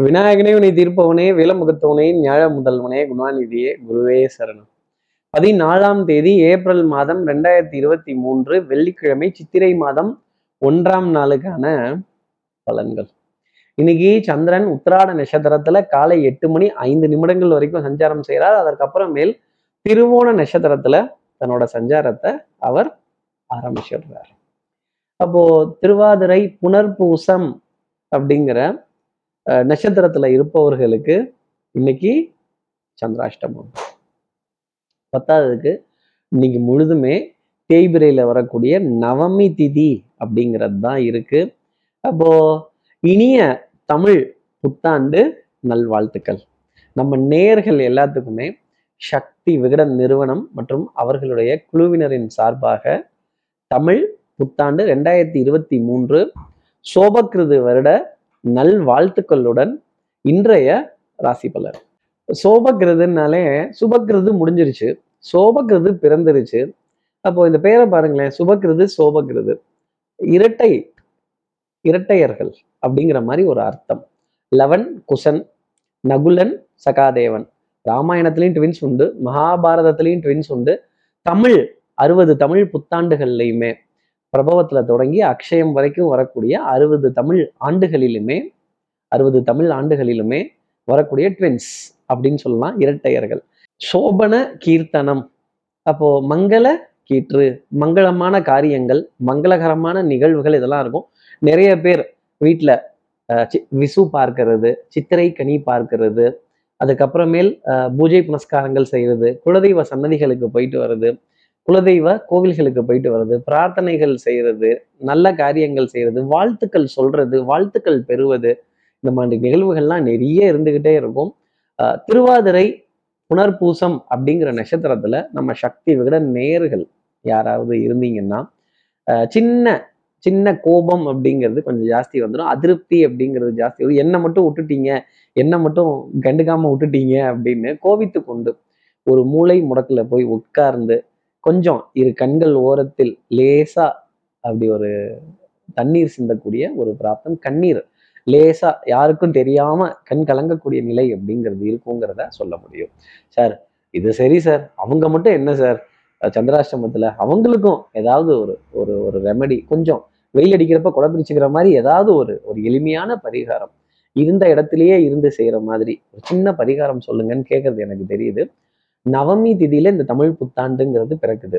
விநாயகனே உனி தீர்ப்பவனே விலமுகத்தவனே ஞாழ முதல்வனே குணாநிதியே குருவே சரணம். பதினாலாம் தேதி ஏப்ரல் மாதம் ரெண்டாயிரத்தி இருபத்தி மூன்று வெள்ளிக்கிழமை சித்திரை மாதம் ஒன்றாம் நாளுக்கான பலன்கள். இன்னைக்கு சந்திரன் உத்திராட நட்சத்திரத்துல காலை எட்டு மணி ஐந்து நிமிடங்கள் வரைக்கும் சஞ்சாரம் செய்கிறார் அதற்கப்புறமேல் திருவோண நட்சத்திரத்துல தன்னோட சஞ்சாரத்தை அவர் ஆரம்பிச்சிடுறார். அப்போ திருவாதிரை புனர்பூசம் அப்படிங்கிற நட்சத்திரத்துல இருப்பவர்களுக்கு இன்னைக்கு சந்திராஷ்டமம். பத்தாவதுக்கு இன்னைக்கு முழுதுமே தேய்பிரையில வரக்கூடிய நவமி திதி அப்படிங்கிறது தான் இருக்கு. அப்போ இனிய தமிழ் புத்தாண்டு நல்வாழ்த்துக்கள். நம்ம நேர்கள் எல்லாத்துக்குமே சக்தி விகடன் நிறுவனம் மற்றும் அவர்களுடைய குழுவினரின் சார்பாக தமிழ் புத்தாண்டு ரெண்டாயிரத்தி இருபத்தி மூன்று சோபக்கிருது வருட நல் வாழ்த்துக்களுடன் இன்றைய ராசி பலர் சோபக்கிருதுனாலே சுபக்கிருது முடிஞ்சிருச்சு. சோபக்கிருது பிறந்துருச்சு. அப்போ இந்த பேரை பாருங்களேன். சுபகிருது சோபகிருது இரட்டை இரட்டையர்கள் அப்படிங்கிற மாதிரி ஒரு அர்த்தம். லவன் குசன் நகுலன் சகாதேவன். ராமாயணத்துலேயும் ட்வின்ஸ் உண்டு. மகாபாரதத்துலேயும் ட்வின்ஸ் உண்டு. தமிழ் அறுபது தமிழ் புத்தாண்டுகள்லையுமே. பிரபவத்தில் தொடங்கி அக்ஷயம் வரைக்கும் வரக்கூடிய அறுபது தமிழ் ஆண்டுகளிலுமே அறுபது தமிழ் ஆண்டுகளிலுமே வரக்கூடிய ட்வின்ஸ் அப்படின்னு சொல்லலாம் இரட்டையர்கள். சோபன கீர்த்தனம். அப்போ மங்கள கீற்று மங்களமான காரியங்கள் மங்களகரமான நிகழ்வுகள் இதெல்லாம் இருக்கும். நிறைய பேர் வீட்டில் விசு பார்க்கறது சித்திரை கனி பார்க்கறது அதுக்கப்புறமேல் பூஜை புனஸ்காரங்கள் செய்யறது குலதெய்வ சன்னதிகளுக்கு போயிட்டு வர்றது குலதெய்வ கோவில்களுக்கு போயிட்டு வர்றது பிரார்த்தனைகள் செய்யறது நல்ல காரியங்கள் செய்கிறது வாழ்த்துக்கள் சொல்றது வாழ்த்துக்கள் பெறுவது இந்த மாதிரி நிகழ்வுகள்லாம் நிறைய இருந்துக்கிட்டே இருக்கும். திருவாதிரை புனர்பூசம் அப்படிங்கிற நட்சத்திரத்துல நம்ம சக்தி விட நேர்கள் யாராவது இருந்தீங்கன்னா சின்ன சின்ன கோபம் அப்படிங்கிறது கொஞ்சம் ஜாஸ்தி வந்துடும் அதிருப்தி அப்படிங்கிறது ஜாஸ்தி வரும். என்னை மட்டும் விட்டுட்டீங்க என்னை மட்டும் கண்டுக்காம விட்டுட்டீங்க அப்படின்னு கோவித்து கொண்டு ஒரு மூளை முடக்கில் போய் உட்கார்ந்து கொஞ்சம் இரு கண்கள் ஓரத்தில் லேசா அப்படி ஒரு தண்ணீர் சிந்தக்கூடிய ஒரு பிராப்தம். கண்ணீர் லேசா யாருக்கும் தெரியாம கண் கலங்கக்கூடிய நிலை அப்படிங்கிறது இருக்குங்கிறத சொல்ல முடியும். சார் இது சரி சார். அவங்க மட்டும் என்ன சார்? சந்திராஷ்டமத்துல அவங்களுக்கும் ஏதாவது ஒரு ஒரு ஒரு ரெமடி கொஞ்சம் வெயில் அடிக்கிறப்ப குடப்பிடிச்சுக்கிற மாதிரி ஏதாவது ஒரு ஒரு எளிமையான பரிகாரம் இருந்த இடத்துலயே இருந்து செய்யற மாதிரி ஒரு சின்ன பரிகாரம் சொல்லுங்கன்னு கேட்கறது எனக்கு தெரியுது. நவமி திதியில இந்த தமிழ் புத்தாண்டுங்கிறது பிறக்குது.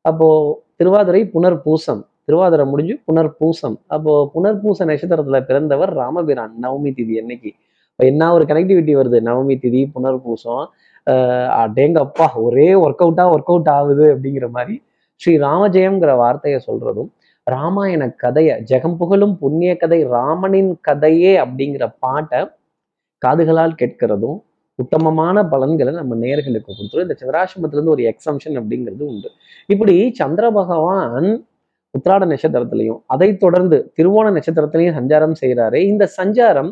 அப்போ திருவாதிரை புனர்பூசம். திருவாதிரை முடிஞ்சு புனர்பூசம். அப்போ புனர்பூச நட்சத்திரத்துல பிறந்தவர் ராமபிரான் நவமி திதி என்னைக்கு என்ன ஒரு கனெக்டிவிட்டி வருது? நவமி திதி புனர்பூசம். பூசம் அப்பா ஒரே ஒர்க் அவுட்டா ஒர்க் அவுட் ஆகுது அப்படிங்கிற மாதிரி ஸ்ரீ ராமஜெயம்ங்கிற வார்த்தையை சொல்றதும் ராமாயண கதையை ஜெகம் புகழும் புண்ணிய கதை ராமனின் கதையே அப்படிங்கிற பாட்டை காதுகளால் கேட்கிறதும் உத்தமமான பலன்களை நம்ம நேர்களுக்கு கொடுத்துரும். இந்த சந்திராசிரமத்திலேருந்து ஒரு எக்ஸம்ஷன் அப்படிங்கிறது உண்டு. இப்படி சந்திர பகவான் உத்திராட நட்சத்திரத்திலையும் அதை தொடர்ந்து திருவோண நட்சத்திரத்திலையும் சஞ்சாரம் செய்கிறாரு இந்த சஞ்சாரம்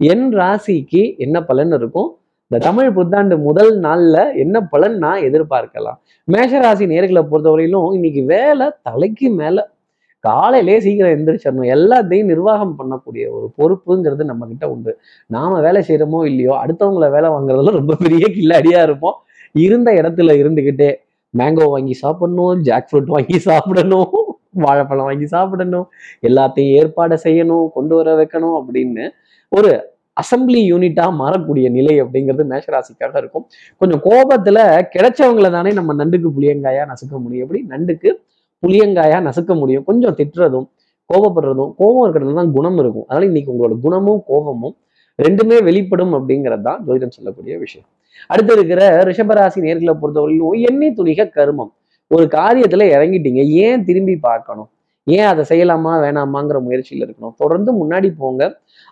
என் ராசிக்கு என்ன பலன் இருக்கும்? இந்த தமிழ் புத்தாண்டு முதல் நாள்ல என்ன பலன் நான் எதிர்பார்க்கலாம்? மேஷராசி நேர்களை பொறுத்தவரையிலும் இன்னைக்கு வேலை தலைக்கு மேல காலையிலே சீக்கிரம் எந்திரிச்சிடணும் எல்லாத்தையும் நிர்வாகம் பண்ணக்கூடிய ஒரு பொறுப்புங்கிறது நம்ம கிட்ட உண்டு. நாம வேலை செய்யறோமோ இல்லையோ அடுத்தவங்களை வேலை வாங்குறதுல ரொம்ப பெரிய கில்லாடியா இருப்போம். இருந்த இடத்துல இருந்துகிட்டே மேங்கோ வாங்கி சாப்பிடணும் ஜாக் ஃப்ரூட் வாங்கி சாப்பிடணும் வாழைப்பழம் வாங்கி சாப்பிடணும் எல்லாத்தையும் ஏற்பாடு செய்யணும் கொண்டு வர வைக்கணும் அப்படின்னு ஒரு அசம்பிளி யூனிட்டா மாறக்கூடிய நிலை அப்படிங்கிறது மேஷராசிக்காக இருக்கும். கொஞ்சம் கோபத்துல கிடைச்சவங்களை தானே நம்ம நண்டுக்கு புளியங்காயா நசுக்க முடியும். எப்படி? நண்டுக்கு புளியங்காயா நசுக்க முடியும். கொஞ்சம் திட்டுறதும் கோபப்படுறதும் கோபம் இருக்கிறது தான் குணம் இருக்கும். அதனால இன்னைக்கு உங்களோட குணமும் கோபமும் ரெண்டுமே வெளிப்படும் அப்படிங்கிறது தான் ஜோதிடம் சொல்லக்கூடிய விஷயம். அடுத்து இருக்கிற ரிஷபராசி நேர்களை பொறுத்தவரையிலும் எண்ணெய் துணிக கருமம். ஒரு காரியத்துல இறங்கிட்டீங்க. ஏன் திரும்பி பார்க்கணும்? ஏன் அதை செய்யலாமா வேணாமாங்கிற முயற்சியில் இருக்கணும். தொடர்ந்து முன்னாடி போங்க.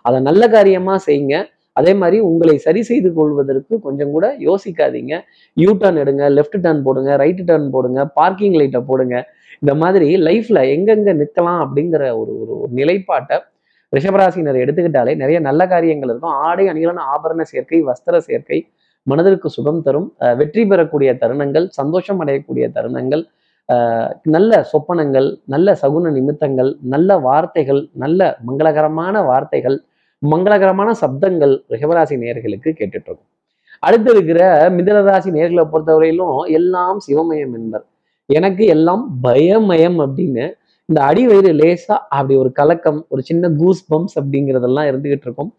அதை நல்ல காரியமா செய்யுங்க. அதே மாதிரி உங்களை சரி செய்து கொள்வதற்கு கொஞ்சம் கூட யோசிக்காதீங்க. யூ டர்ன் எடுங்க லெஃப்ட் டர்ன் போடுங்க ரைட்டு டர்ன் போடுங்க பார்க்கிங் லைட்டை போடுங்க. இந்த மாதிரி லைஃப்ல எங்கெங்க நிற்கலாம் அப்படிங்கிற ஒரு ஒரு நிலைப்பாட்டை ரிஷபராசினர் எடுத்துக்கிட்டாலே நிறைய நல்ல காரியங்கள் இருக்கும். ஆடை அணிகளான ஆபரண சேர்க்கை வஸ்திர சேர்க்கை மனதிற்கு சுகம் தரும். வெற்றி பெறக்கூடிய தருணங்கள் சந்தோஷம் அடையக்கூடிய தருணங்கள் நல்ல சொப்பனங்கள் நல்ல சகுன நிமித்தங்கள் நல்ல வார்த்தைகள் நல்ல மங்களகரமான வார்த்தைகள் மங்களகரமான சப்தங்கள் ரிஷபராசி நேர்களுக்கு கேட்டுட்டு இருக்கும். அடுத்து இருக்கிற மிதனராசி நேர்களை பொறுத்தவரையிலும் எல்லாம் சிவமயம் என்பர். எனக்கு எல்லாம் பயமயம் அப்படின்னு இந்த அடி வயிறு லேசா அப்படி ஒரு கலக்கம் ஒரு சின்ன கூஸ் பம்ப்ஸ் அப்படிங்கிறதெல்லாம் இருந்துகிட்டு இருக்கும்.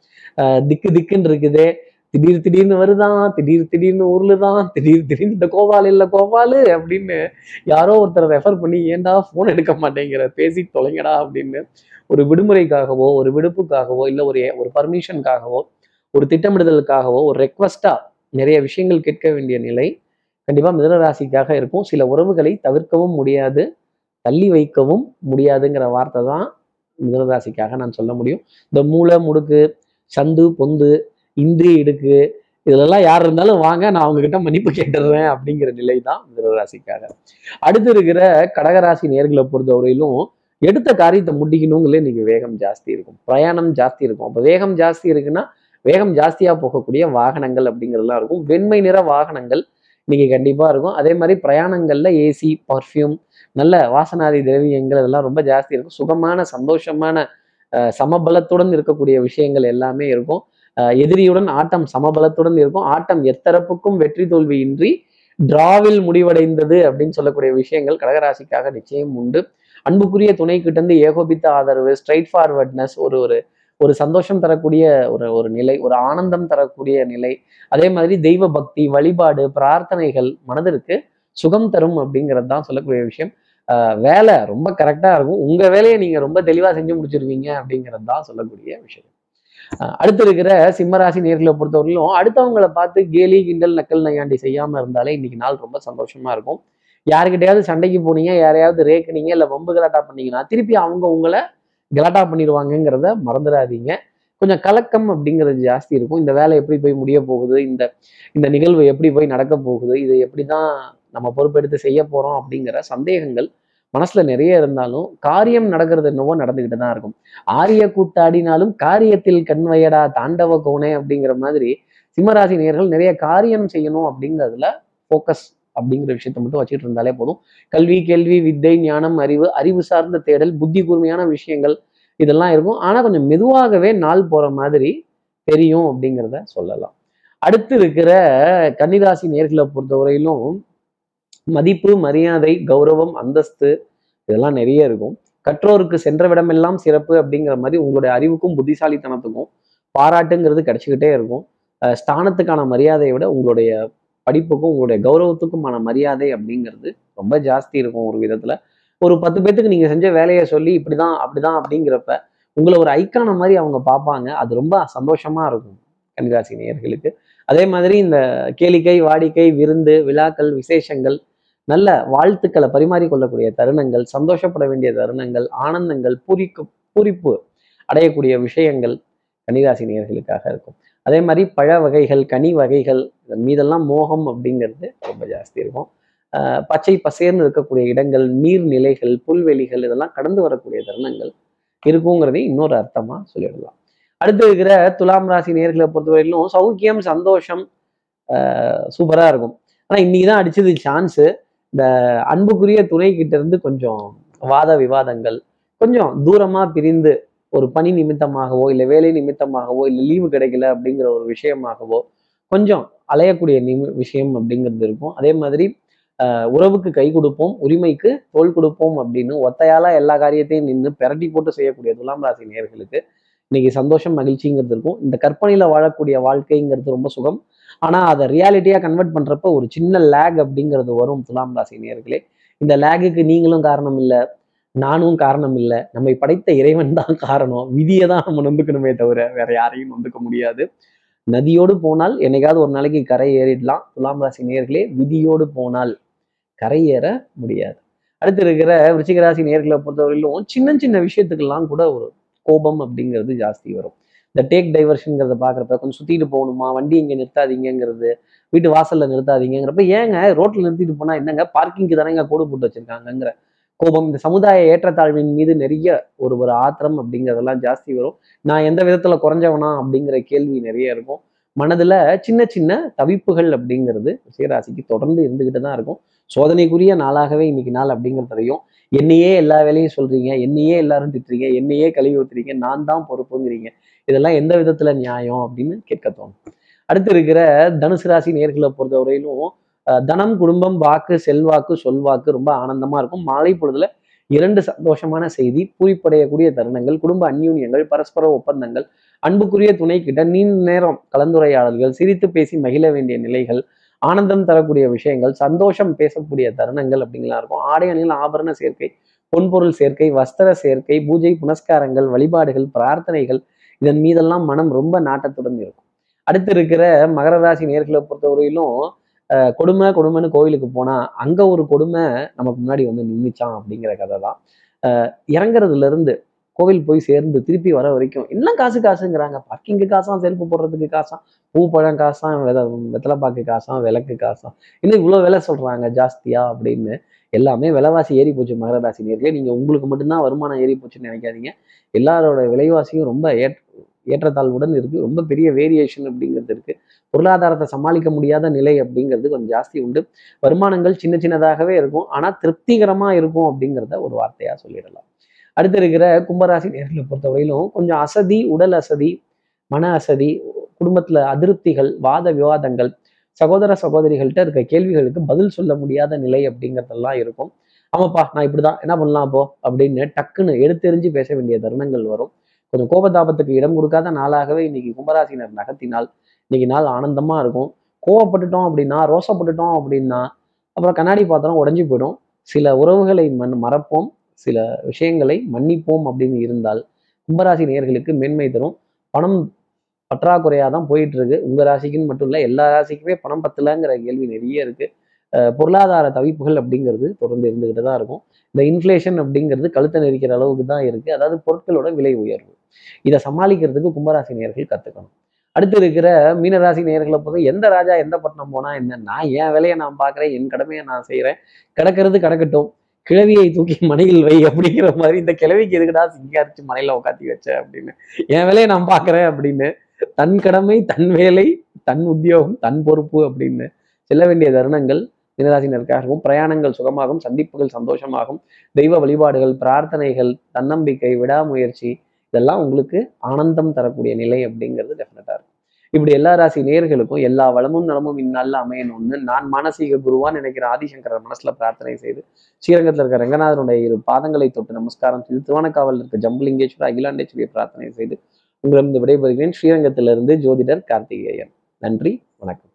திக்கு திக்குன்னு இருக்குதே. திடீர் திடீர்னு வருதான் திடீர் திடீர்னு ஊர்லுதான் திடீர் திடீர்னு இந்த கோபால் இல்லை கோபாலு அப்படின்னு யாரோ ஒருத்தர் ரெஃபர் பண்ணி ஏன்டா ஃபோன் எடுக்க மாட்டேங்கிற? பேசி தொலைங்கடா அப்படின்னு ஒரு விடுமுறைக்காகவோ ஒரு விடுப்புக்காகவோ இல்லை ஒரு ஒரு பர்மிஷனுக்காகவோ ஒரு திட்டமிடுதலுக்காகவோ ஒரு ரெக்வஸ்டா நிறைய விஷயங்கள் கேட்க வேண்டிய நிலை. கண்டிப்பாக மிதனராசிக்காக இருக்கும். சில உறவுகளை தவிர்க்கவும் முடியாது. தள்ளி வைக்கவும் முடியாதுங்கிற வார்த்தை தான் மிதனராசிக்காக நான் சொல்ல முடியும். இந்த மூளை முடுக்கு சந்து பொந்து இந்திரி இடுக்கு இதெல்லாம் யார் இருந்தாலும் வாங்க நான் அவங்கக்கிட்ட மன்னிப்பு கேட்டுடுறேன் அப்படிங்கிற நிலை தான் மிதனராசிக்காக. அடுத்து இருக்கிற கடகராசி நேர்களை பொறுத்தவரையிலும் எடுத்த காரியத்தை முடிக்கணுங்களே இன்னைக்கு வேகம் ஜாஸ்தி இருக்கும். பிரயாணம் ஜாஸ்தி இருக்கும். அப்போ வேகம் ஜாஸ்தி இருக்குன்னா வேகம் ஜாஸ்தியாக போகக்கூடிய வாகனங்கள் அப்படிங்கிறதுலாம் இருக்கும். வெண்மை நிற வாகனங்கள் இன்னைக்கு கண்டிப்பாக இருக்கும். அதே மாதிரி பிரயாணங்களில் ஏசி பர்ஃப்யூம் நல்ல வாசனாதி திரவியங்கள் இதெல்லாம் ரொம்ப ஜாஸ்தி இருக்கும். சுகமான சந்தோஷமான சமபலத்துடன் இருக்கக்கூடிய விஷயங்கள் எல்லாமே இருக்கும். எதிரியுடன் ஆட்டம் சமபலத்துடன் இருக்கும். ஆட்டம் எத்தரப்புக்கும் வெற்றி தோல்வியின்றி டிராவில் முடிவடைந்தது அப்படின்னு சொல்லக்கூடிய விஷயங்கள் கடகராசிக்காக நிச்சயம் உண்டு. அன்புக்குரிய துணை கிட்ட இருந்து ஏகோபித்த ஆதரவு ஸ்ட்ரைட் ஃபார்வர்ட்னஸ் ஒரு ஒரு ஒரு சந்தோஷம் தரக்கூடிய ஒரு ஒரு நிலை ஒரு ஆனந்தம் தரக்கூடிய நிலை. அதே மாதிரி தெய்வ பக்தி வழிபாடு பிரார்த்தனைகள் மனதிற்கு சுகம் தரும் அப்படிங்கிறது தான் சொல்லக்கூடிய விஷயம். வேலை ரொம்ப கரெக்டாக இருக்கும். உங்கள் வேலையை நீங்கள் ரொம்ப தெளிவாக செஞ்சு முடிச்சிருவீங்க அப்படிங்கிறது தான் சொல்லக்கூடிய விஷயம். அடுத்து இருக்கிற சிம்மராசி நேர்களை பொறுத்தவரையிலும் அடுத்தவங்களை பார்த்து கேலி கிண்டல் நக்கல் நையாண்டி செய்யாமல் இருந்தாலே இன்னைக்கு நாள் ரொம்ப சந்தோஷமா இருக்கும். யாருக்கிட்டையாவது சண்டைக்கு போனீங்க யாரையாவது ரேக்குனீங்க இல்லை வம்பு கலாட்டா பண்ணீங்கன்னா திருப்பி அவங்க உங்களை கலாட்டா பண்ணிடுவாங்கங்கிறத மறந்துடாதீங்க. கொஞ்சம் கலக்கம் அப்படிங்கிறது ஜாஸ்தி இருக்கும். இந்த வேலை எப்படி போய் முடிய போகுது? இந்த இந்த நிகழ்வு எப்படி போய் நடக்க போகுது? இதை எப்படி தான் நம்ம பொறுப்பெடுத்து செய்ய போகிறோம் அப்படிங்கிற சந்தேகங்கள் மனசுல நிறைய இருந்தாலும் காரியம் நடக்கிறது என்னவோ நடந்துகிட்டு தான் இருக்கும். ஆரிய கூத்தாடினாலும் காரியத்தில் கண்வையடா தாண்டவ கோணே அப்படிங்கிற மாதிரி சிம்மராசி நேர்கள் நிறைய காரியம் செய்யணும் அப்படிங்கிறதுல ஃபோக்கஸ் அப்படிங்கிற விஷயத்த மட்டும் வச்சுட்டு இருந்தாலே போதும். கல்வி கேள்வி வித்தை ஞானம் அறிவு அறிவு சார்ந்த தேடல் புத்தி கூர்மையான விஷயங்கள் இதெல்லாம் இருக்கும். ஆனால் கொஞ்சம் மெதுவாகவே நாள் போற மாதிரி தெரியும் அப்படிங்கிறத சொல்லலாம். அடுத்து இருக்கிற கன்னிராசி நேர்களை பொறுத்தவரையிலும் மதிப்பு மரியாதை கௌரவம் அந்தஸ்து இதெல்லாம் நிறைய இருக்கும். கற்றோருக்கு சென்ற விடமெல்லாம் சிறப்பு அப்படிங்கிற மாதிரி உங்களுடைய அறிவுக்கும் புத்திசாலித்தனத்துக்கும் பாராட்டுங்கிறது கிடைச்சிக்கிட்டே இருக்கும். ஸ்தானத்துக்கான மரியாதையை விட உங்களுடைய படிப்புக்கும் உங்களுடைய கௌரவத்துக்குமான மரியாதை அப்படிங்கிறது ரொம்ப ஜாஸ்தி இருக்கும் ஒரு விதத்துல. ஒரு பத்து பேத்துக்கு நீங்க செஞ்ச வேலையை சொல்லி இப்படிதான் அப்படிதான் அப்படிங்கிறப்ப உங்களை ஒரு ஐக்கான மாதிரி அவங்க பார்ப்பாங்க. அது ரொம்ப சந்தோஷமா இருக்கும் கன்னிராசி நேயர்களுக்கு. அதே மாதிரி இந்த கேளிக்கை வாடிக்கை விருந்து விழாக்கள் விசேஷங்கள் நல்ல வாழ்த்துக்களை பரிமாறிக்கொள்ளக்கூடிய தருணங்கள் சந்தோஷப்பட வேண்டிய தருணங்கள் ஆனந்தங்கள் பூரிக்கு பூரிப்பு அடையக்கூடிய விஷயங்கள் கன்னிராசி நேயர்களுக்காக இருக்கும். அதே மாதிரி பழ வகைகள் கனி வகைகள் இதன் மீதெல்லாம் மோகம் அப்படிங்கிறது ரொம்ப ஜாஸ்தி இருக்கும். பச்சை பசேர்னு இருக்கக்கூடிய இடங்கள் நீர்நிலைகள் புல்வெளிகள் இதெல்லாம் கடந்து வரக்கூடிய தருணங்கள் இருக்குங்கிறதையும் இன்னொரு அர்த்தமாக சொல்லிடலாம். அடுத்து இருக்கிற துலாம் ராசி நேர்களை பொறுத்தவரையிலும் சௌக்கியம் சந்தோஷம் சூப்பராக இருக்கும். ஆனால் இன்னைக்கு தான் அடிச்சது சான்ஸு இந்த அன்புக்குரிய துணை கிட்ட இருந்து கொஞ்சம் வாத விவாதங்கள் கொஞ்சம் தூரமாக பிரிந்து ஒரு பணி நிமித்தமாகவோ இல்லை வேலை நிமித்தமாகவோ இல்லை லீவு கிடைக்கல அப்படிங்கிற ஒரு விஷயமாகவோ கொஞ்சம் அலையக்கூடிய நிமி விஷயம் அப்படிங்கிறது இருக்கும். அதே மாதிரி உறவுக்கு கை கொடுப்போம் உரிமைக்கு தோல் கொடுப்போம் அப்படின்னு ஒத்தையால எல்லா காரியத்தையும் நின்று பிரட்டி போட்டு செய்யக்கூடிய துலாம் ராசி நேர்களுக்கு இன்னைக்கு சந்தோஷம் மகிழ்ச்சிங்கிறது இருக்கும். இந்த கற்பனையில வாழக்கூடிய வாழ்க்கைங்கிறது ரொம்ப சுகம். ஆனா அதை ரியாலிட்டியா கன்வெர்ட் பண்றப்ப ஒரு சின்ன லேக் அப்படிங்கிறது வரும் துலாம் ராசி நேயர்களே இந்த லேகுக்கு நீங்களும் காரணம் இல்லை. நானும் காரணம் இல்லை. நம்மை படைத்த இறைவன் தான் காரணம். விதியை தான் நம்ம நொந்துக்கணுமே தவிர வேற யாரையும் நொந்துக்க முடியாது. நதியோடு போனால் என்னைக்காவது ஒரு நாளைக்கு கரை ஏறிடலாம். துலாம் ராசி நேயர்களே விதியோடு போனால் கரை ஏற முடியாது. அடுத்து இருக்கிற விருச்சிகராசி நேர்களை பொறுத்தவரையிலும் சின்ன சின்ன விஷயத்துக்கெல்லாம் கூட ஒரு கோபம் அப்படிங்கிறது ஜாஸ்தி வரும். இந்த டேக் டைவர்ஷன்ங்கிறத பார்க்குறப்ப கொஞ்சம் சுற்றிட்டு போகணுமா? வண்டி இங்கே நிறுத்தாதீங்கிறது வீட்டு வாசலில் நிறுத்தாதீங்கிறப்ப ஏங்க ரோட்டில் நிறுத்திட்டு போனால் என்னங்க? பார்க்கிங்க்கு தானேங்க கோடு போட்டு வச்சிருக்காங்கங்கிற கோபம் இந்த சமுதாய ஏற்றத்தாழ்வின் மீது நிறைய ஒரு ஒரு ஆத்திரம் அப்படிங்கிறதெல்லாம் ஜாஸ்தி வரும். நான் எந்த விதத்துல குறைஞ்சவனா அப்படிங்கிற கேள்வி நிறைய இருக்கும். மனதுல சின்ன சின்ன தவிப்புகள் அப்படிங்கிறது சீராசிக்கு தொடர்ந்து இருந்துகிட்டு தான் இருக்கும். சோதனைக்குரிய நாளாகவே இன்னைக்கு நாள் அப்படிங்கிறதையும் என்னையே எல்லா வேலையும் சொல்றீங்க என்னையே எல்லாரும் திட்டுறீங்க என்னையே கழுவி ஊத்துறீங்க நான் தான் பொறுப்புங்கிறீங்க. இதெல்லாம் எந்த விதத்துல நியாயம் அப்படின்னு கேட்க தோணும். அடுத்து இருக்கிற தனுசு ராசி நேர்களை பொறுத்தவரையிலும் தனம் குடும்பம் வாக்கு செல்வாக்கு சொல்வாக்கு ரொம்ப ஆனந்தமா இருக்கும். மாலை பொழுதுல இரண்டு சந்தோஷமான செய்தி பூரிப்படையக்கூடிய தருணங்கள் குடும்ப அந்யூன்யங்கள் பரஸ்பர ஒப்பந்தங்கள் அன்புக்குரிய துணை கிட்ட நீண்ட நேரம் கலந்துரையாடல்கள் சிரித்து பேசி மகிழ வேண்டிய நிலைகள் ஆனந்தம் தரக்கூடிய விஷயங்கள் சந்தோஷம் பேசக்கூடிய தருணங்கள் அப்படிங்கலாம் இருக்கும். ஆடை அணியில் ஆபரண சேர்க்கை பொன்பொருள் சேர்க்கை வஸ்திர சேர்க்கை பூஜை புனஸ்காரங்கள் வழிபாடுகள் பிரார்த்தனைகள் இதன் மீதெல்லாம் மனம் ரொம்ப நாட்டத்துடன் இருக்கும். அடுத்து இருக்கிற மகர ராசி நேர்களை பொறுத்தவரையிலும் கொடுமை கொடுமைன்னு கோவிலுக்கு போனா அங்க ஒரு கொடுமை நமக்கு முன்னாடி வந்து நின்றுச்சான் அப்படிங்கிற கதை தான் அஹ், இறங்குறதுல இருந்து கோவில் போய் சேர்ந்து திருப்பி வர வரைக்கும் இன்னும் காசு காசுங்கிறாங்க. பார்க்கிங்கு காசாம் செருப்பு போடுறதுக்கு காசாம் பூ பழம் காசாம் வெத வெத்தலைப்பாக்கு காசாம் விளக்கு காசாம். இன்னும் இவ்வளோ விலை சொல்றாங்க ஜாஸ்தியா அப்படின்னு. எல்லாமே விலைவாசி ஏறி போச்சு மகர ராசி நேர்களே. நீங்க உங்களுக்கு மட்டும்தான் வருமானம் ஏறி போச்சுன்னு நினைக்காதீங்க. எல்லாரோட விலைவாசியும் ரொம்ப ஏற் ஏற்றத்தாழ்வுடன் இருக்கு. ரொம்ப பெரிய வேரியேஷன் அப்படிங்கிறது இருக்கு. பொருளாதாரத்தை சமாளிக்க முடியாத நிலை அப்படிங்கிறது கொஞ்சம் ஜாஸ்தி உண்டு. வருமானங்கள் சின்ன சின்னதாகவே இருக்கும். ஆனா திருப்திகரமா இருக்கும் அப்படிங்கிறத ஒரு வார்த்தையா சொல்லிடலாம். அடுத்து இருக்கிற கும்பராசி நேர்களை பொறுத்தவரையிலும் கொஞ்சம் அசதி உடல் அசதி மன அசதி குடும்பத்துல அதிருப்திகள் வாத விவாதங்கள் சகோதர சகோதரிகள்கிட்ட இருக்க கேள்விகளுக்கு பதில் சொல்ல முடியாத நிலை அப்படிங்கிறதெல்லாம் இருக்கும். ஆமாப்பா நான் இப்படிதான். என்ன பண்ணலாம் அப்போ? அப்படின்னு டக்குன்னு எடுத்தெறிஞ்சு பேச வேண்டிய தருணங்கள் வரும். கொஞ்சம் கோபதாபத்துக்கு இடம் கொடுக்காத நாளாகவே இன்னைக்கு கும்பராசினர் நகர்த்தினால் இன்னைக்கு நாள் ஆனந்தமா இருக்கும். கோவப்பட்டுட்டோம் அப்படின்னா ரோசப்பட்டுட்டோம் அப்படின்னா அப்புறம் கண்ணாடி பாத்திரம் உடஞ்சி போயிடும். சில உறவுகளை மண் மறப்போம். சில விஷயங்களை மன்னிப்போம் அப்படின்னு இருந்தால் கும்பராசி நேர்களுக்கு மேன்மை தரும். பணம் பற்றாக்குறையாக தான் போயிட்டு இருக்கு உங்கள் ராசிக்குன்னு மட்டும் இல்லை எல்லா ராசிக்குமே பணம் பத்தலைங்கிற கேள்வி நிறைய இருக்கு. பொருளாதார தவிப்புகள் அப்படிங்கிறது தொடர்ந்து இருந்துகிட்டு தான் இருக்கும். இந்த இன்ஃப்ளேஷன் அப்படிங்கிறது கழுத்தை நெரிக்கிற அளவுக்கு தான் இருக்கு. அதாவது பொருட்களோட விலை உயர்வு. இதை சமாளிக்கிறதுக்கு கும்பராசி நேயர்கள் கத்துக்கணும். அடுத்து இருக்கிற மீனராசி நேர்களை பொறுத்த எந்த ராஜா எந்த பட்டணம் போனா என்ன? நான் என் வேலையை நான் பார்க்குறேன் என் கடமையை நான் செய்கிறேன் கிடக்கிறது கிடக்கட்டும். கிழவியை தூக்கி மனையில் வை அப்படிங்கிற மாதிரி இந்த கிழவிக்கு எதுக்கடா சிங்காரிச்சு மனையில உட்காத்தி வச்ச அப்படின்னு. என் வேலையை நான் பார்க்குறேன் அப்படின்னு. தன் கடமை தன் வேலை தன் உத்தியோகம் தன் பொறுப்பு அப்படின்னு. செல்ல வேண்டிய தருணங்கள் மீனராசினருக்காகவும் பிரயாணங்கள் சுகமாகும் சந்திப்புகள் சந்தோஷமாகும். தெய்வ வழிபாடுகள் பிரார்த்தனைகள் தன்னம்பிக்கை விடாமுயற்சி இதெல்லாம் உங்களுக்கு ஆனந்தம் தரக்கூடிய நிலை அப்படிங்கிறது டெஃபினட்டாக இருக்கும். இப்படி எல்லா ராசி நேர்களுக்கும் எல்லா வளமும் நலமும் இந்நாளில் அமையணும்னு நான் மானசீக குருவான் நினைக்கிற ஆதிசங்கரர் மனசுல பிரார்த்தனை செய்து ஸ்ரீரங்கத்தில் இருக்க ரங்கநாதனுடைய இரு பாதங்களை தொட்டு நமஸ்காரம் செய்து திருவானக்காவலில் இருக்க ஜம்புலிங்கேஸ்வரர் அகிலாண்டேஸ்வரியை பிரார்த்தனை செய்து உங்களிடம் விடைபெறுகிறேன். ஸ்ரீரங்கத்திலிருந்து ஜோதிடர் கார்த்திகேயன். நன்றி வணக்கம்.